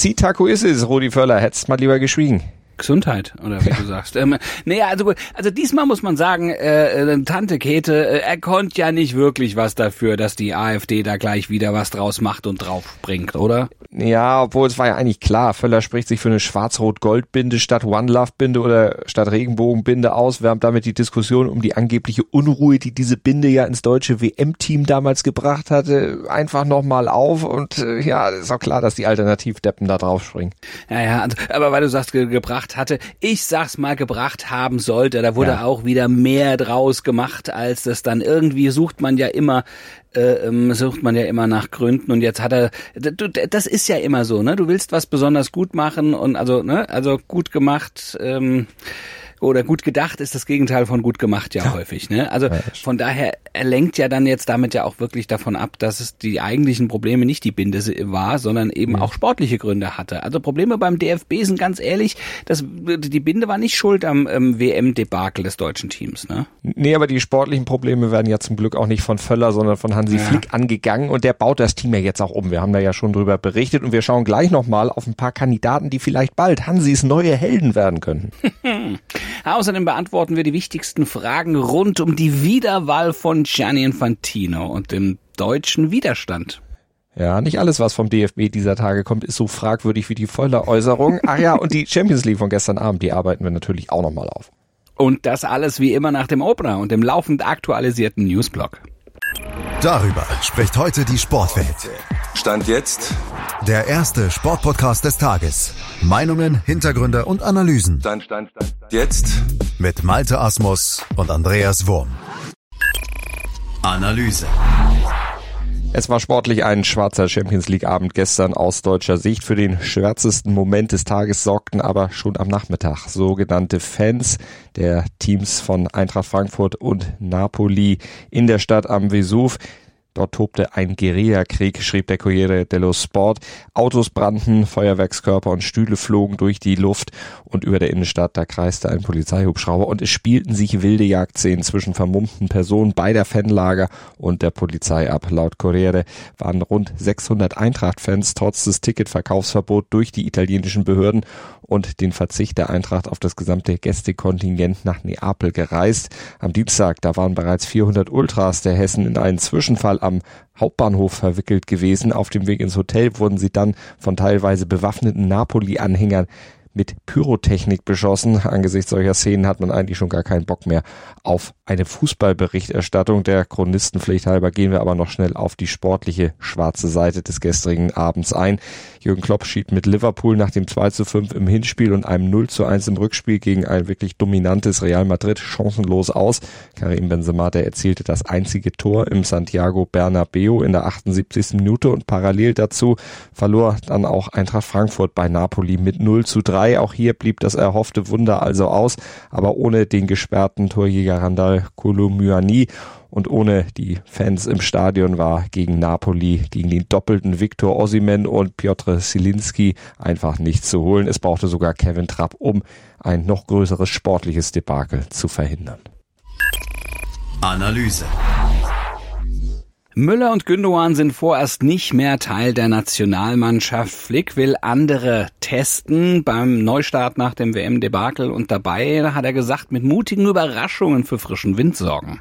Si Taco ist es, Rudi Völler. Hättest mal lieber geschwiegen. Gesundheit, oder wie du sagst. Ähm, naja, also gut, also diesmal muss man sagen, äh, äh, Tante Käthe, äh, er konnte ja nicht wirklich was dafür, dass die AfD da gleich wieder was draus macht und draufbringt, oder? Ja, obwohl es war ja eigentlich klar, Völler spricht sich für eine Schwarz-Rot-Gold-Binde statt One-Love-Binde oder statt Regenbogen-Binde aus, wärmt damit die Diskussion um die angebliche Unruhe, die diese Binde ja ins deutsche WM-Team damals gebracht hatte, einfach nochmal auf und äh, ja, ist auch klar, dass die Alternativdeppen da draufspringen. Ja, ja, also, aber weil du sagst, ge gebracht gebracht hatte. Ich sag's mal gebracht haben sollte. Da wurde ja. auch wieder mehr draus gemacht, als das dann irgendwie sucht man ja immer äh, ähm, sucht man ja immer nach Gründen und jetzt hat er das ist ja immer so, ne? Du willst was besonders gut machen und also ne, also gut gemacht ähm, oder gut gedacht ist das Gegenteil von gut gemacht ja, ja. häufig. Ne? Also von daher, er lenkt ja dann jetzt damit ja auch wirklich davon ab, dass es die eigentlichen Probleme nicht die Binde war, sondern eben mhm. auch sportliche Gründe hatte. Also Probleme beim DFB sind ganz ehrlich, das, die Binde war nicht schuld am ähm, WM-Debakel des deutschen Teams. Ne? Nee, aber die sportlichen Probleme werden ja zum Glück auch nicht von Völler, sondern von Hansi ja. Flick angegangen und der baut das Team ja jetzt auch um. Wir haben da ja schon drüber berichtet und wir schauen gleich nochmal auf ein paar Kandidaten, die vielleicht bald Hansis neue Helden werden könnten. Außerdem beantworten wir die wichtigsten Fragen rund um die Wiederwahl von Gianni Infantino und dem deutschen Widerstand. Ja, nicht alles, was vom DFB dieser Tage kommt, ist so fragwürdig wie die Äußerung. Ach ja, und die Champions League von gestern Abend, die arbeiten wir natürlich auch nochmal auf. Und das alles wie immer nach dem Opener und dem laufend aktualisierten Newsblog. Darüber spricht heute die Sportwelt. Stand jetzt der erste Sportpodcast des Tages. Meinungen, Hintergründe und Analysen. Stand, stand, stand, stand. Jetzt mit Malte Asmus und Andreas Wurm. Analyse. Es war sportlich ein schwarzer Champions League Abend gestern aus deutscher Sicht. Für den schwärzesten Moment des Tages sorgten aber schon am Nachmittag sogenannte Fans der Teams von Eintracht Frankfurt und Napoli in der Stadt am Vesuv. Dort tobte ein Guerillakrieg, schrieb der Corriere dello Sport. Autos brannten, Feuerwerkskörper und Stühle flogen durch die Luft und über der Innenstadt, da kreiste ein Polizeihubschrauber und es spielten sich wilde Jagdszenen zwischen vermummten Personen beider Fanlager und der Polizei ab. Laut Corriere waren rund 600 Eintracht-Fans trotz des Ticketverkaufsverbots durch die italienischen Behörden und den Verzicht der Eintracht auf das gesamte Gästekontingent nach Neapel gereist. Am Dienstag, da waren bereits 400 Ultras der Hessen in einen Zwischenfall am Hauptbahnhof verwickelt gewesen. Auf dem Weg ins Hotel wurden sie dann von teilweise bewaffneten Napoli-Anhängern mit Pyrotechnik beschossen. Angesichts solcher Szenen hat man eigentlich schon gar keinen Bock mehr auf eine Fußballberichterstattung. Der Chronistenpflicht halber gehen wir aber noch schnell auf die sportliche schwarze Seite des gestrigen Abends ein. Jürgen Klopp schied mit Liverpool nach dem 2 zu 5 im Hinspiel und einem 0 zu 1 im Rückspiel gegen ein wirklich dominantes Real Madrid chancenlos aus. Karim Benzema, der erzielte das einzige Tor im Santiago Bernabeu in der 78. Minute und parallel dazu verlor dann auch Eintracht Frankfurt bei Napoli mit 0 zu 3 3. Auch hier blieb das erhoffte Wunder also aus, aber ohne den gesperrten Torjäger Randall Kolomyani und ohne die Fans im Stadion war gegen Napoli, gegen den doppelten Viktor Osimen und Piotr Silinski einfach nichts zu holen. Es brauchte sogar Kevin Trapp, um ein noch größeres sportliches Debakel zu verhindern. Analyse. Müller und Gündogan sind vorerst nicht mehr Teil der Nationalmannschaft. Flick will andere testen beim Neustart nach dem WM-Debakel und dabei hat er gesagt, mit mutigen Überraschungen für frischen Wind sorgen.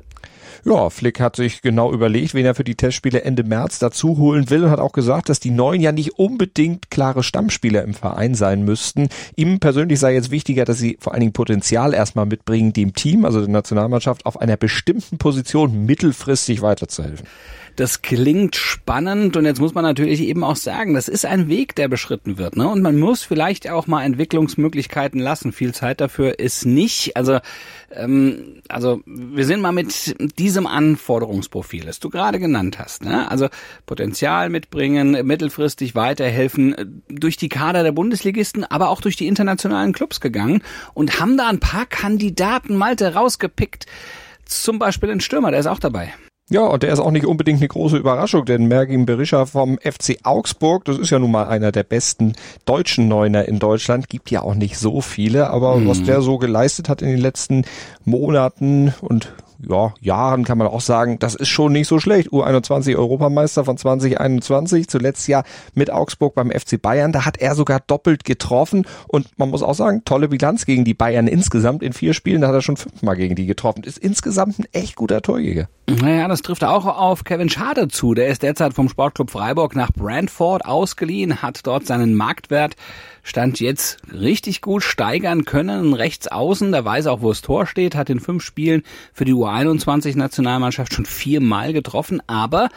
Ja, Flick hat sich genau überlegt, wen er für die Testspiele Ende März dazu holen will und hat auch gesagt, dass die Neuen ja nicht unbedingt klare Stammspieler im Verein sein müssten. Ihm persönlich sei jetzt wichtiger, dass sie vor allen Dingen Potenzial erstmal mitbringen, dem Team, also der Nationalmannschaft, auf einer bestimmten Position mittelfristig weiterzuhelfen. Das klingt spannend und jetzt muss man natürlich eben auch sagen, das ist ein Weg, der beschritten wird. Ne? Und man muss vielleicht auch mal Entwicklungsmöglichkeiten lassen. Viel Zeit dafür ist nicht. Also, ähm, also wir sind mal mit diesem Anforderungsprofil, das du gerade genannt hast. Ne? Also Potenzial mitbringen, mittelfristig weiterhelfen, durch die Kader der Bundesligisten, aber auch durch die internationalen Clubs gegangen und haben da ein paar Kandidaten Malte rausgepickt. Zum Beispiel den Stürmer, der ist auch dabei. Ja, und der ist auch nicht unbedingt eine große Überraschung, denn Mergin Berisha vom FC Augsburg, das ist ja nun mal einer der besten deutschen Neuner in Deutschland, gibt ja auch nicht so viele, aber mhm. was der so geleistet hat in den letzten Monaten und ja, Jahren kann man auch sagen, das ist schon nicht so schlecht. U21 Europameister von 2021, zuletzt ja mit Augsburg beim FC Bayern. Da hat er sogar doppelt getroffen und man muss auch sagen, tolle Bilanz gegen die Bayern insgesamt in vier Spielen. Da hat er schon fünfmal gegen die getroffen. Ist insgesamt ein echt guter Torjäger. Naja, das trifft auch auf Kevin Schade zu. Der ist derzeit vom Sportclub Freiburg nach Brantford ausgeliehen, hat dort seinen Marktwert Stand jetzt richtig gut steigern können. Rechts außen, der weiß auch, wo das Tor steht, hat in fünf Spielen für die U21-Nationalmannschaft schon viermal getroffen, aber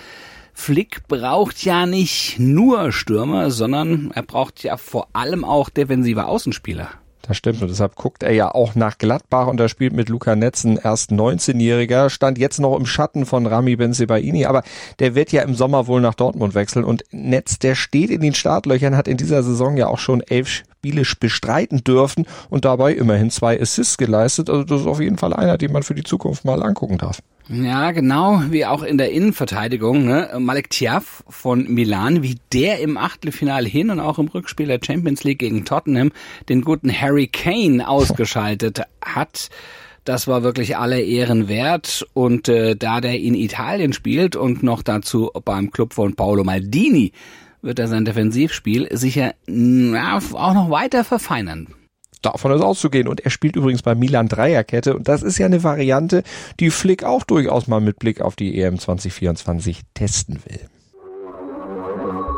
Flick braucht ja nicht nur Stürmer, sondern er braucht ja vor allem auch defensive Außenspieler. Das stimmt und deshalb guckt er ja auch nach Gladbach und er spielt mit Luca Netzen erst 19-Jähriger, stand jetzt noch im Schatten von Rami Benzebaini, aber der wird ja im Sommer wohl nach Dortmund wechseln und Netz, der steht in den Startlöchern, hat in dieser Saison ja auch schon elf Spiele bestreiten dürfen und dabei immerhin zwei Assists geleistet. Also das ist auf jeden Fall einer, den man für die Zukunft mal angucken darf. Ja, genau, wie auch in der Innenverteidigung. Ne? Malik Tiaf von Milan, wie der im Achtelfinale hin und auch im Rückspiel der Champions League gegen Tottenham den guten Harry Kane ausgeschaltet hat. Das war wirklich alle Ehren wert. Und äh, da der in Italien spielt und noch dazu beim Club von Paolo Maldini, wird er sein Defensivspiel sicher ja, auch noch weiter verfeinern davon ist auszugehen. Und er spielt übrigens bei Milan Dreierkette. Und das ist ja eine Variante, die Flick auch durchaus mal mit Blick auf die EM 2024 testen will.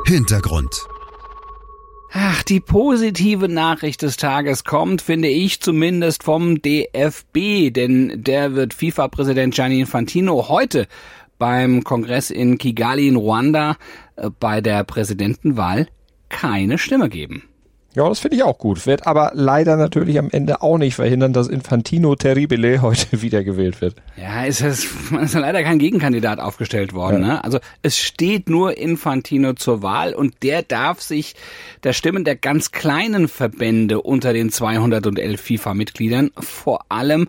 Hintergrund. Ach, die positive Nachricht des Tages kommt, finde ich zumindest vom DFB, denn der wird FIFA-Präsident Gianni Infantino heute beim Kongress in Kigali in Ruanda äh, bei der Präsidentenwahl keine Stimme geben. Ja, das finde ich auch gut. Wird aber leider natürlich am Ende auch nicht verhindern, dass Infantino Terribile heute wiedergewählt wird. Ja, ist es ist leider kein Gegenkandidat aufgestellt worden. Ja. Ne? Also es steht nur Infantino zur Wahl und der darf sich der Stimmen der ganz kleinen Verbände unter den 211 FIFA-Mitgliedern vor allem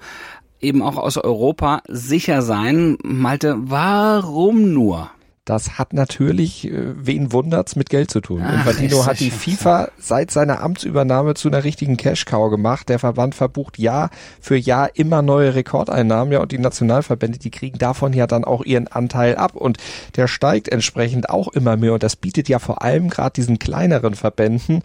eben auch aus Europa sicher sein. Malte, warum nur? Das hat natürlich, äh, wen wundert's, mit Geld zu tun. Ach, Infantino hat die FIFA seit seiner Amtsübernahme zu einer richtigen Cash-Cow gemacht. Der Verband verbucht Jahr für Jahr immer neue Rekordeinnahmen. Ja, und die Nationalverbände, die kriegen davon ja dann auch ihren Anteil ab. Und der steigt entsprechend auch immer mehr. Und das bietet ja vor allem gerade diesen kleineren Verbänden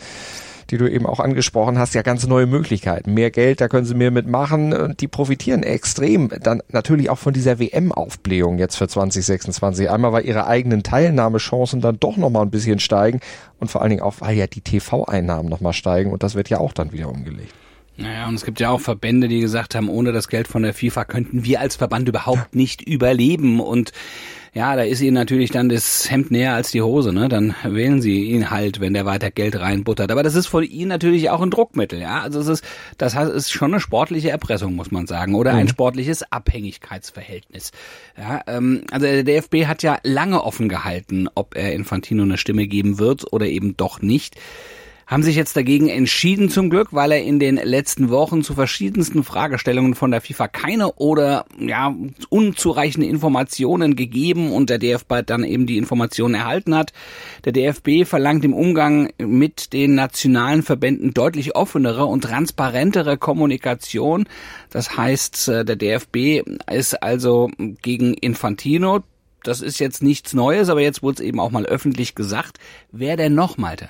die du eben auch angesprochen hast, ja ganz neue Möglichkeiten. Mehr Geld, da können sie mehr mitmachen. Die profitieren extrem dann natürlich auch von dieser WM-Aufblähung jetzt für 2026. Einmal, weil ihre eigenen Teilnahmechancen dann doch nochmal ein bisschen steigen und vor allen Dingen auch, weil ja die TV-Einnahmen nochmal steigen und das wird ja auch dann wieder umgelegt. Naja, und es gibt ja auch Verbände, die gesagt haben, ohne das Geld von der FIFA könnten wir als Verband überhaupt nicht überleben. Und ja, da ist ihnen natürlich dann das Hemd näher als die Hose, ne? Dann wählen sie ihn halt, wenn der weiter Geld reinbuttert. Aber das ist von ihnen natürlich auch ein Druckmittel, ja. Also es ist, das heißt, es ist schon eine sportliche Erpressung, muss man sagen, oder mhm. ein sportliches Abhängigkeitsverhältnis. Ja, ähm, also der DFB hat ja lange offen gehalten, ob er Infantino eine Stimme geben wird oder eben doch nicht haben sich jetzt dagegen entschieden zum Glück, weil er in den letzten Wochen zu verschiedensten Fragestellungen von der FIFA keine oder ja unzureichende Informationen gegeben und der DFB dann eben die Informationen erhalten hat. Der DFB verlangt im Umgang mit den nationalen Verbänden deutlich offenere und transparentere Kommunikation. Das heißt, äh, der DFB ist also gegen Infantino. Das ist jetzt nichts Neues, aber jetzt wurde es eben auch mal öffentlich gesagt. Wer denn noch, Malte?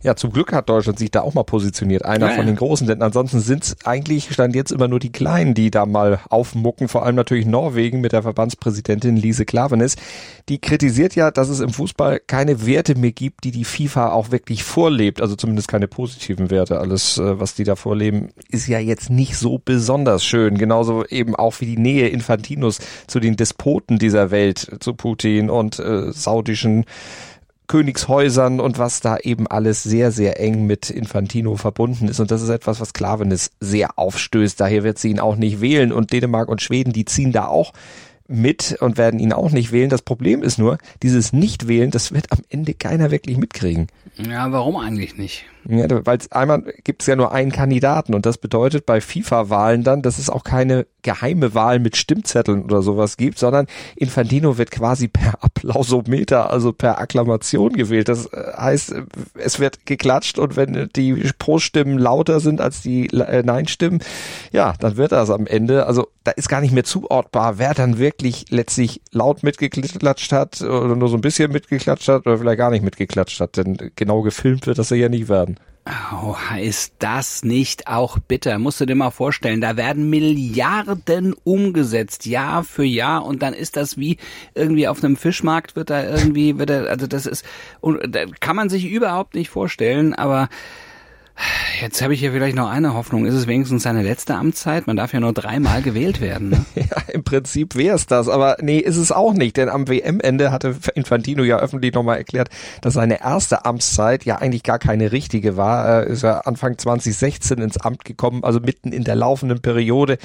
Ja, zum Glück hat Deutschland sich da auch mal positioniert, einer ja, von den Großen, denn ansonsten sind es eigentlich, stand jetzt immer nur die Kleinen, die da mal aufmucken, vor allem natürlich Norwegen mit der Verbandspräsidentin Lise Klavenes. Die kritisiert ja, dass es im Fußball keine Werte mehr gibt, die die FIFA auch wirklich vorlebt, also zumindest keine positiven Werte. Alles, äh, was die da vorleben, ist ja jetzt nicht so besonders schön. Genauso eben auch wie die Nähe Infantinos zu den Despoten dieser Welt, zu Putin und äh, saudischen Königshäusern und was da eben alles sehr, sehr eng mit Infantino verbunden ist. Und das ist etwas, was Klavenis sehr aufstößt. Daher wird sie ihn auch nicht wählen. Und Dänemark und Schweden, die ziehen da auch mit und werden ihn auch nicht wählen. Das Problem ist nur, dieses Nicht-Wählen, das wird am Ende keiner wirklich mitkriegen. Ja, warum eigentlich nicht? Ja, weil einmal gibt es ja nur einen Kandidaten und das bedeutet bei FIFA-Wahlen dann, dass es auch keine geheime Wahl mit Stimmzetteln oder sowas gibt, sondern Infantino wird quasi per Applausometer, also per Akklamation gewählt. Das äh, heißt, es wird geklatscht und wenn die Pro-Stimmen lauter sind als die äh, Nein-Stimmen, ja, dann wird das am Ende. Also da ist gar nicht mehr zuortbar, wer dann wirklich letztlich laut mitgeklatscht hat oder nur so ein bisschen mitgeklatscht hat oder vielleicht gar nicht mitgeklatscht hat, denn genau gefilmt wird das ja nicht werden. Oh, ist das nicht auch bitter? Musst du dir mal vorstellen, da werden Milliarden umgesetzt, Jahr für Jahr, und dann ist das wie irgendwie auf einem Fischmarkt wird da irgendwie, wird da, also das ist, und da kann man sich überhaupt nicht vorstellen, aber Jetzt habe ich hier vielleicht noch eine Hoffnung. Ist es wenigstens seine letzte Amtszeit? Man darf ja nur dreimal gewählt werden. Ne? ja, Prinzip wäre es das. Aber nee, ist es auch nicht. Denn am WM-Ende hatte Infantino ja öffentlich nochmal erklärt, dass seine erste Amtszeit ja eigentlich gar keine richtige war. Er ist ja Anfang 2016 ins Amt gekommen, also mitten in der laufenden Periode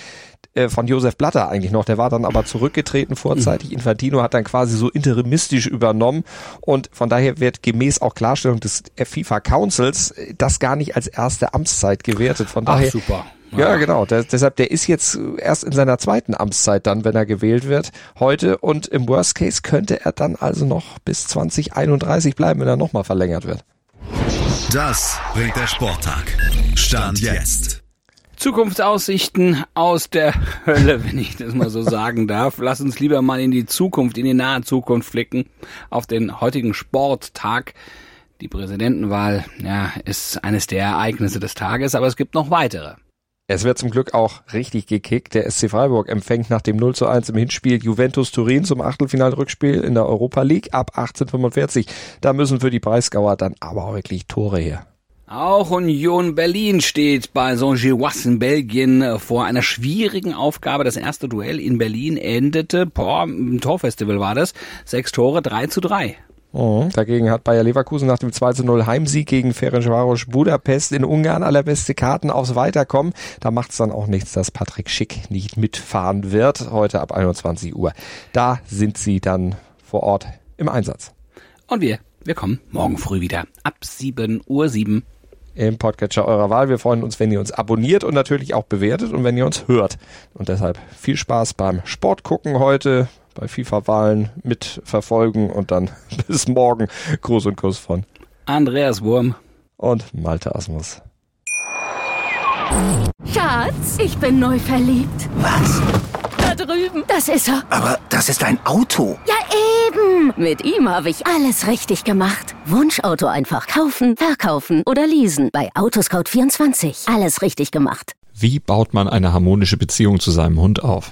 äh, von Josef Blatter eigentlich noch. Der war dann aber zurückgetreten vorzeitig. Mhm. Infantino hat dann quasi so interimistisch übernommen und von daher wird gemäß auch Klarstellung des FIFA Councils äh, das gar nicht als erste Amtszeit gewertet. Von daher Ach, super. Ja, ja genau. Der, deshalb, der ist jetzt erst in seiner zweiten Amtszeit dann, wenn er gewählt wird, heute. Und im Worst Case könnte er dann also noch bis 2031 bleiben, wenn er nochmal verlängert wird. Das bringt der Sporttag. Stand jetzt. Zukunftsaussichten aus der Hölle, wenn ich das mal so sagen darf. Lass uns lieber mal in die Zukunft, in die nahe Zukunft flicken, auf den heutigen Sporttag. Die Präsidentenwahl, ja, ist eines der Ereignisse des Tages, aber es gibt noch weitere. Es wird zum Glück auch richtig gekickt. Der SC Freiburg empfängt nach dem 0 zu 1 im Hinspiel Juventus Turin zum Achtelfinalrückspiel in der Europa League ab 1845. Da müssen für die Breisgauer dann aber auch wirklich Tore her. Auch Union Berlin steht bei Saint-Gilloise in Belgien äh, vor einer schwierigen Aufgabe. Das erste Duell in Berlin endete, boah, im Torfestival war das, sechs Tore, drei zu drei. Mhm. Dagegen hat Bayer Leverkusen nach dem 2-0 Heimsieg gegen Ferencvaros Budapest in Ungarn allerbeste Karten aufs Weiterkommen. Da macht es dann auch nichts, dass Patrick Schick nicht mitfahren wird. Heute ab 21 Uhr. Da sind sie dann vor Ort im Einsatz. Und wir, wir kommen morgen früh wieder ab 7 Uhr. 7 im Podcatcher eurer Wahl. Wir freuen uns, wenn ihr uns abonniert und natürlich auch bewertet und wenn ihr uns hört. Und deshalb viel Spaß beim Sportgucken heute bei FIFA-Wahlen mitverfolgen und dann bis morgen. Gruß und Kuss von Andreas Wurm und Malte Asmus. Schatz, ich bin neu verliebt. Was? Da drüben. Das ist er. Aber das ist ein Auto. Ja, eben. Mit ihm habe ich alles richtig gemacht. Wunschauto einfach kaufen, verkaufen oder leasen. Bei Autoscout24. Alles richtig gemacht. Wie baut man eine harmonische Beziehung zu seinem Hund auf?